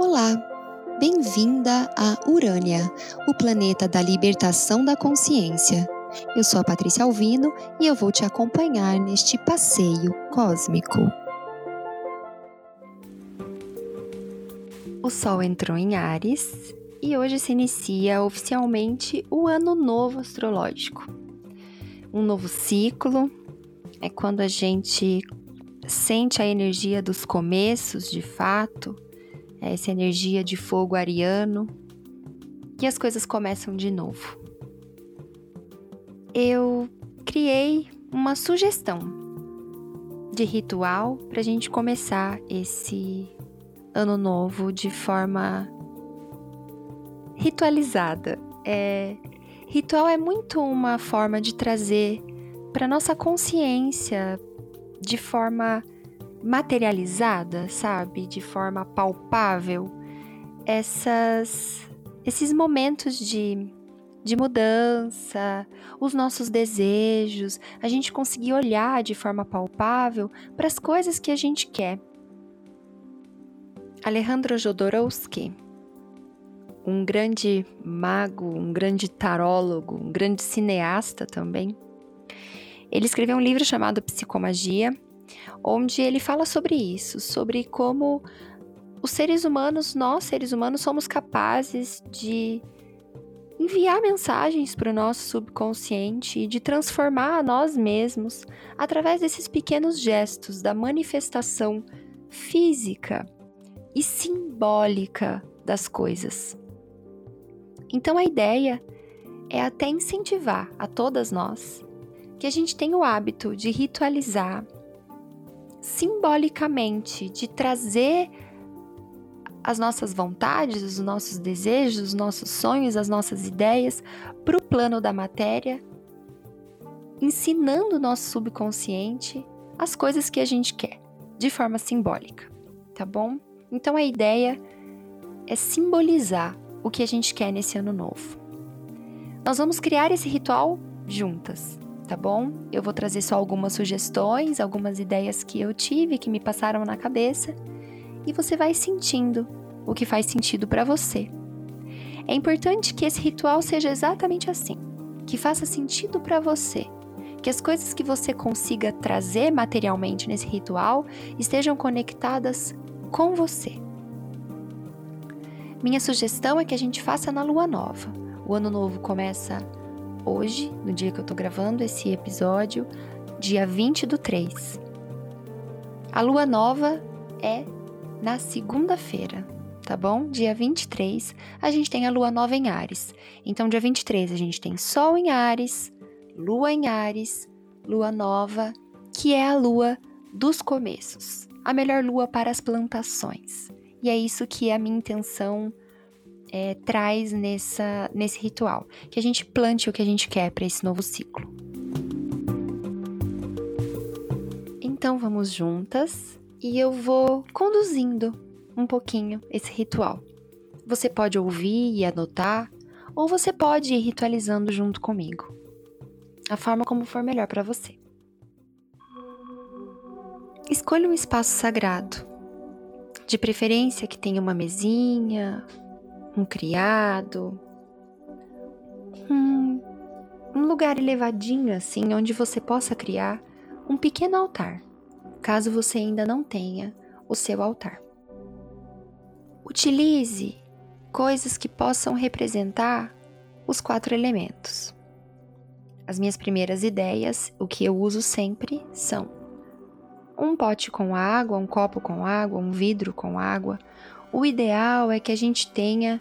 Olá, bem-vinda a Urânia, o planeta da libertação da consciência. Eu sou a Patrícia Alvino e eu vou te acompanhar neste passeio cósmico. O Sol entrou em Ares e hoje se inicia oficialmente o Ano Novo Astrológico. Um novo ciclo é quando a gente sente a energia dos começos de fato essa energia de fogo ariano, e as coisas começam de novo. Eu criei uma sugestão de ritual para a gente começar esse ano novo de forma ritualizada. É, ritual é muito uma forma de trazer para nossa consciência de forma materializada, sabe? De forma palpável, essas, esses momentos de, de mudança, os nossos desejos, a gente conseguir olhar de forma palpável para as coisas que a gente quer. Alejandro Jodorowsky, um grande mago, um grande tarólogo, um grande cineasta também, ele escreveu um livro chamado Psicomagia onde ele fala sobre isso, sobre como os seres humanos, nós seres humanos, somos capazes de enviar mensagens para o nosso subconsciente e de transformar a nós mesmos através desses pequenos gestos da manifestação física e simbólica das coisas. Então a ideia é até incentivar a todas nós que a gente tenha o hábito de ritualizar simbolicamente de trazer as nossas vontades, os nossos desejos, os nossos sonhos, as nossas ideias para o plano da matéria, ensinando o nosso subconsciente as coisas que a gente quer, de forma simbólica, tá bom? Então a ideia é simbolizar o que a gente quer nesse ano novo. Nós vamos criar esse ritual juntas tá bom? Eu vou trazer só algumas sugestões, algumas ideias que eu tive, que me passaram na cabeça, e você vai sentindo o que faz sentido para você. É importante que esse ritual seja exatamente assim, que faça sentido para você, que as coisas que você consiga trazer materialmente nesse ritual estejam conectadas com você. Minha sugestão é que a gente faça na lua nova. O ano novo começa hoje, no dia que eu tô gravando esse episódio, dia 20 do 3. A lua nova é na segunda-feira, tá bom? Dia 23, a gente tem a lua nova em Ares. Então, dia 23, a gente tem Sol em Ares, Lua em Ares, Lua nova, que é a lua dos começos, a melhor lua para as plantações. E é isso que é a minha intenção é, traz nessa, nesse ritual, que a gente plante o que a gente quer para esse novo ciclo. Então vamos juntas e eu vou conduzindo um pouquinho esse ritual. Você pode ouvir e anotar, ou você pode ir ritualizando junto comigo. A forma como for melhor para você. Escolha um espaço sagrado, de preferência que tenha uma mesinha, um criado, um, um lugar elevadinho assim, onde você possa criar um pequeno altar, caso você ainda não tenha o seu altar. Utilize coisas que possam representar os quatro elementos. As minhas primeiras ideias, o que eu uso sempre, são um pote com água, um copo com água, um vidro com água. O ideal é que a gente tenha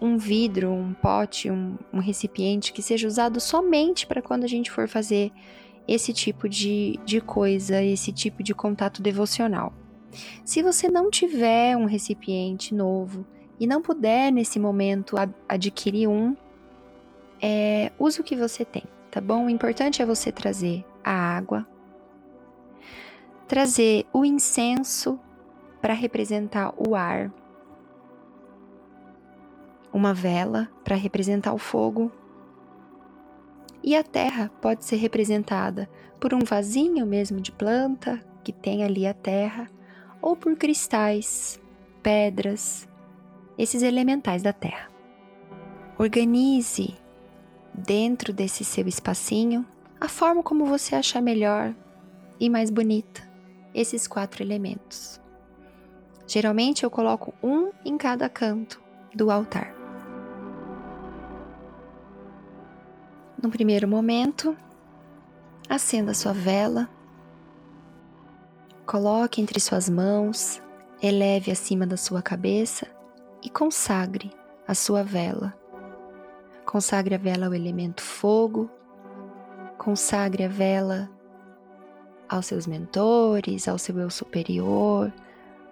um vidro, um pote, um, um recipiente que seja usado somente para quando a gente for fazer esse tipo de, de coisa, esse tipo de contato devocional. Se você não tiver um recipiente novo e não puder nesse momento adquirir um, é, use o que você tem, tá bom? O importante é você trazer a água, trazer o incenso para representar o ar uma vela para representar o fogo. E a terra pode ser representada por um vasinho mesmo de planta que tem ali a terra, ou por cristais, pedras, esses elementais da terra. Organize dentro desse seu espacinho a forma como você achar melhor e mais bonita esses quatro elementos. Geralmente eu coloco um em cada canto do altar. No primeiro momento, acenda sua vela, coloque entre suas mãos, eleve acima da sua cabeça e consagre a sua vela. Consagre a vela ao elemento fogo, consagre a vela aos seus mentores, ao seu eu superior,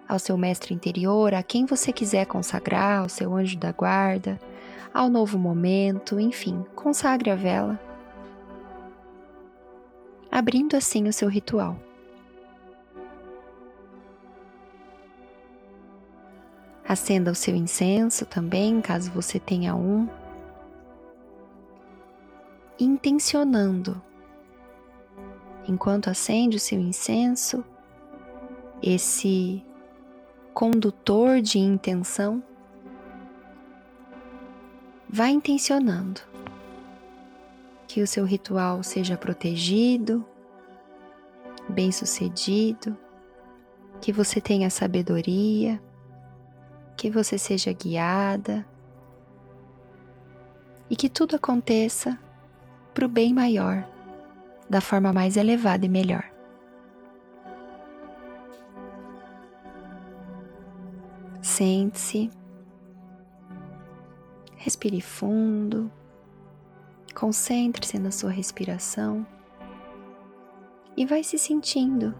ao seu mestre interior, a quem você quiser consagrar, ao seu anjo da guarda, ao novo momento, enfim, consagre a vela, abrindo assim o seu ritual. Acenda o seu incenso também, caso você tenha um, intencionando. Enquanto acende o seu incenso, esse condutor de intenção vai intencionando que o seu ritual seja protegido, bem-sucedido, que você tenha sabedoria, que você seja guiada e que tudo aconteça para o bem maior da forma mais elevada e melhor. Sente-se, respire fundo, concentre-se na sua respiração e vai se sentindo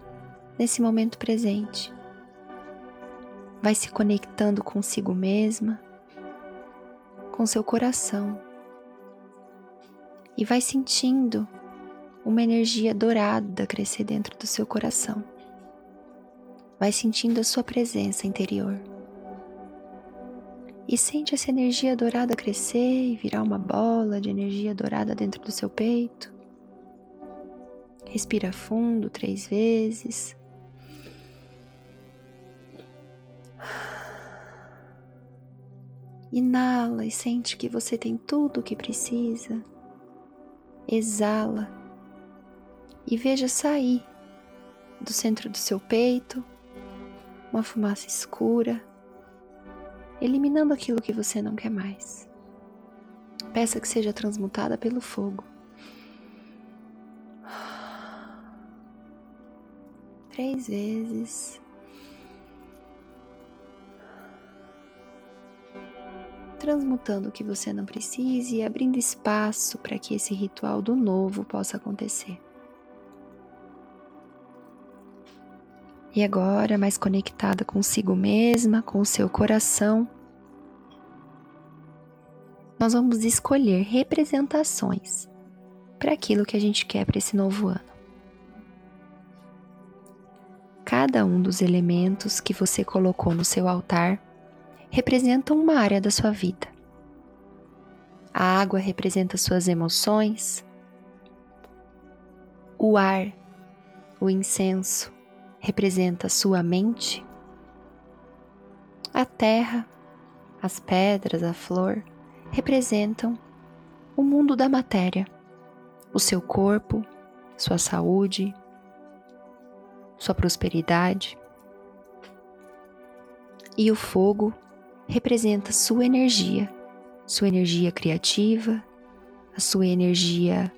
nesse momento presente. Vai se conectando consigo mesma, com seu coração e vai sentindo uma energia dourada crescer dentro do seu coração. Vai sentindo a sua presença interior. E sente essa energia dourada crescer e virar uma bola de energia dourada dentro do seu peito. Respira fundo três vezes. Inala e sente que você tem tudo o que precisa. Exala e veja sair do centro do seu peito uma fumaça escura, eliminando aquilo que você não quer mais. Peça que seja transmutada pelo fogo. Três vezes. transmutando o que você não precise e abrindo espaço para que esse ritual do novo possa acontecer. E agora, mais conectada consigo mesma, com o seu coração, nós vamos escolher representações para aquilo que a gente quer para esse novo ano. Cada um dos elementos que você colocou no seu altar representa uma área da sua vida. A água representa suas emoções, o ar, o incenso, representa sua mente, a terra, as pedras, a flor representam o mundo da matéria, o seu corpo, sua saúde, sua prosperidade. E o fogo representa sua energia, sua energia criativa, a sua energia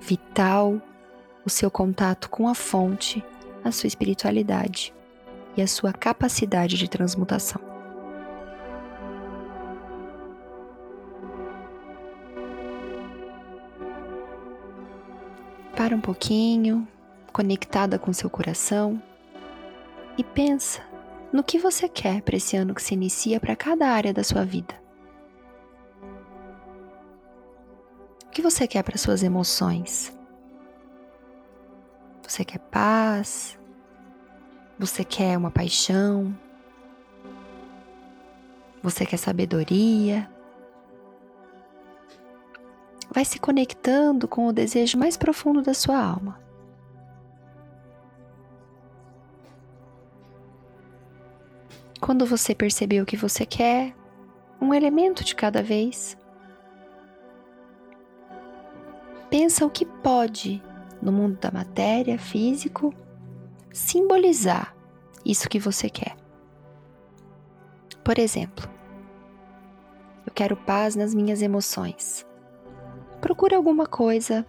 vital, o seu contato com a fonte a sua espiritualidade e a sua capacidade de transmutação. Para um pouquinho, conectada com seu coração, e pensa no que você quer para esse ano que se inicia para cada área da sua vida. O que você quer para suas emoções? Você quer paz? Você quer uma paixão? Você quer sabedoria? Vai se conectando com o desejo mais profundo da sua alma. Quando você perceber o que você quer, um elemento de cada vez. Pensa o que pode, no mundo da matéria, físico, simbolizar isso que você quer. Por exemplo, eu quero paz nas minhas emoções. Procure alguma coisa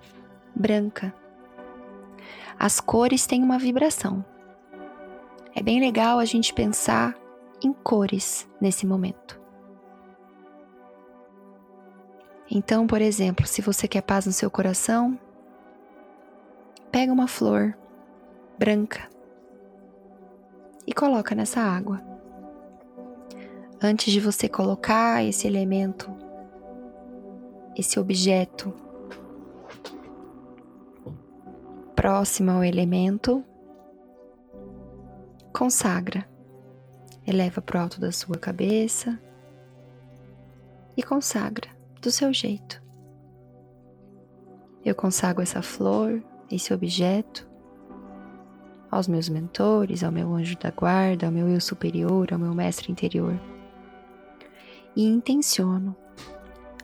branca. As cores têm uma vibração. É bem legal a gente pensar em cores nesse momento. Então, por exemplo, se você quer paz no seu coração, pega uma flor branca e coloca nessa água. Antes de você colocar esse elemento, esse objeto próximo ao elemento, consagra, eleva para o alto da sua cabeça e consagra do seu jeito. Eu consagro essa flor, esse objeto, aos meus mentores, ao meu anjo da guarda, ao meu eu superior, ao meu mestre interior. E intenciono,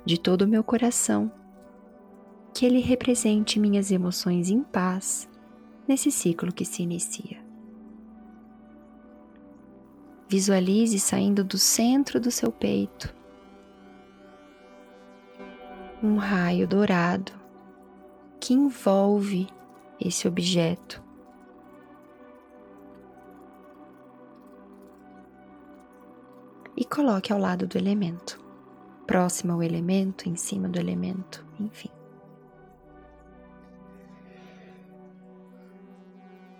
de todo o meu coração, que ele represente minhas emoções em paz nesse ciclo que se inicia. Visualize saindo do centro do seu peito um raio dourado que envolve esse objeto. E coloque ao lado do elemento, próximo ao elemento, em cima do elemento, enfim.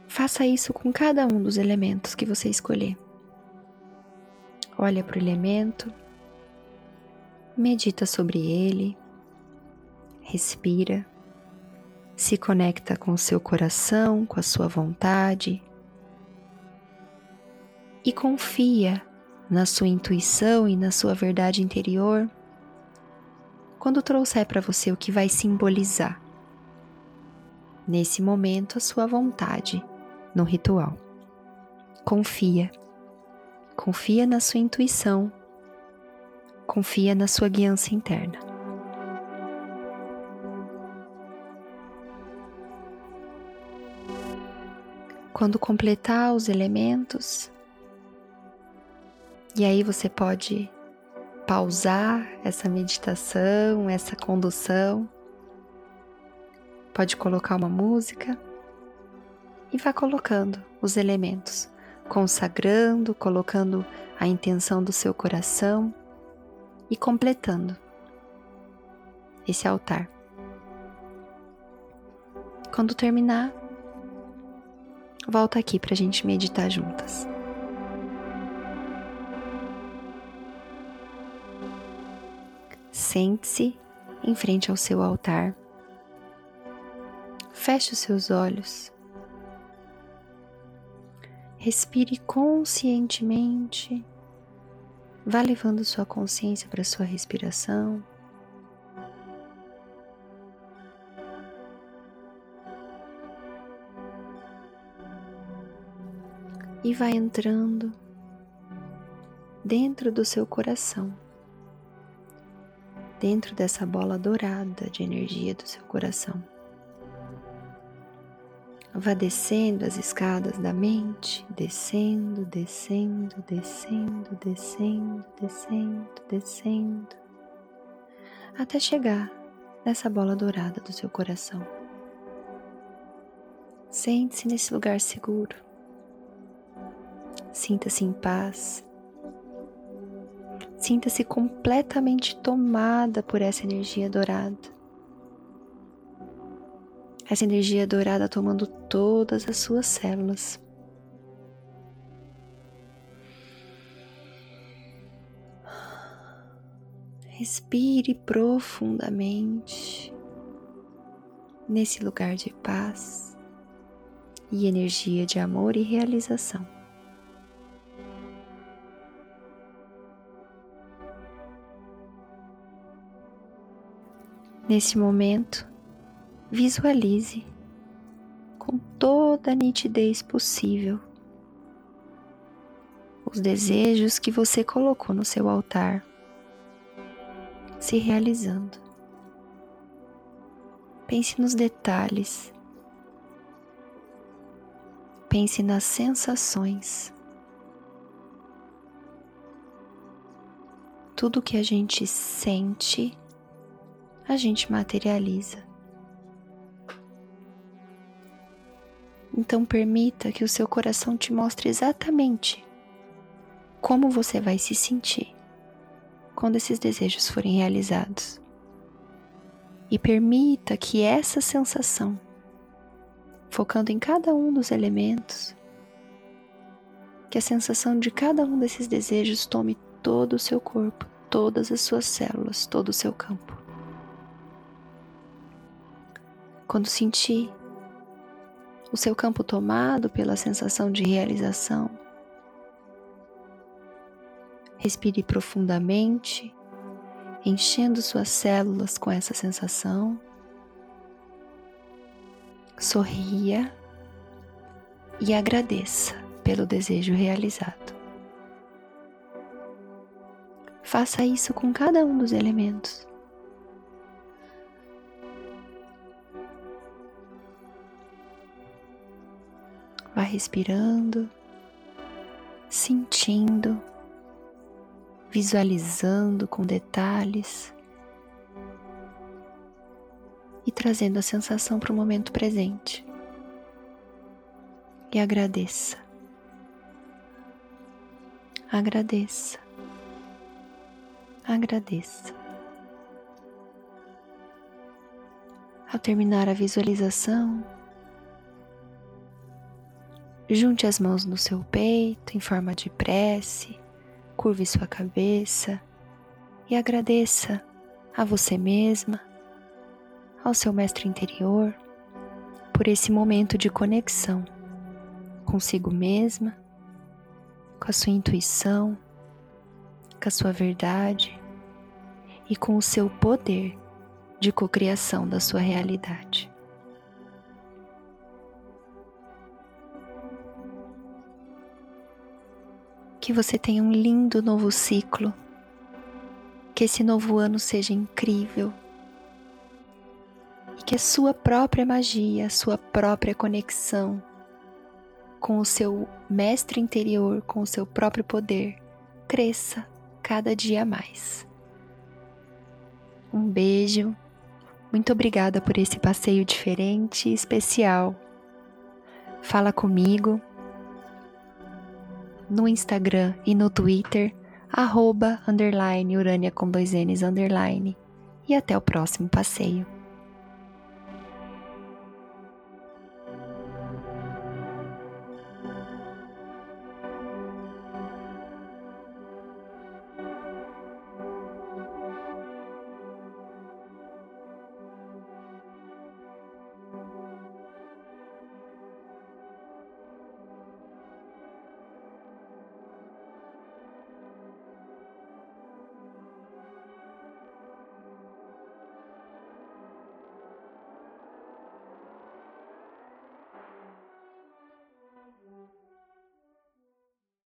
Faça isso com cada um dos elementos que você escolher. Olha para o elemento, medita sobre ele, respira, se conecta com o seu coração, com a sua vontade e confia na sua intuição e na sua verdade interior quando trouxer para você o que vai simbolizar nesse momento a sua vontade no ritual. Confia. Confia na sua intuição. Confia na sua guiança interna. Quando completar os elementos. E aí você pode pausar essa meditação, essa condução. Pode colocar uma música e vá colocando os elementos, consagrando, colocando a intenção do seu coração e completando esse altar. Quando terminar, volta aqui para a gente meditar juntas. Sente-se em frente ao seu altar. Feche os seus olhos. Respire conscientemente. Vá levando sua consciência para sua respiração. E vai entrando dentro do seu coração, dentro dessa bola dourada de energia do seu coração. Vá descendo as escadas da mente, descendo, descendo, descendo, descendo, descendo, descendo, até chegar nessa bola dourada do seu coração. Sente-se nesse lugar seguro Sinta-se em paz. Sinta-se completamente tomada por essa energia dourada. Essa energia dourada tomando todas as suas células. Respire profundamente nesse lugar de paz e energia de amor e realização. Nesse momento, visualize com toda a nitidez possível os desejos que você colocou no seu altar se realizando. Pense nos detalhes. Pense nas sensações. Tudo que a gente sente, a gente materializa. Então permita que o seu coração te mostre exatamente como você vai se sentir quando esses desejos forem realizados. E permita que essa sensação, focando em cada um dos elementos, que a sensação de cada um desses desejos tome todo o seu corpo, todas as suas células, todo o seu campo. Quando sentir o seu campo tomado pela sensação de realização, respire profundamente enchendo suas células com essa sensação. Sorria e agradeça pelo desejo realizado. Faça isso com cada um dos elementos. Vá respirando, sentindo visualizando com detalhes e trazendo a sensação para o momento presente. E agradeça. Agradeça. Agradeça. Ao terminar a visualização, junte as mãos no seu peito em forma de prece curve sua cabeça e agradeça a você mesma, ao seu mestre interior, por esse momento de conexão consigo mesma, com a sua intuição, com a sua verdade e com o seu poder de cocriação da sua realidade. Que você tenha um lindo novo ciclo. Que esse novo ano seja incrível. E que a sua própria magia, a sua própria conexão com o seu mestre interior, com o seu próprio poder, cresça cada dia mais. Um beijo. Muito obrigada por esse passeio diferente e especial. Fala comigo no Instagram e no Twitter, arroba, underline, urânia com dois N's, underline. E até o próximo passeio.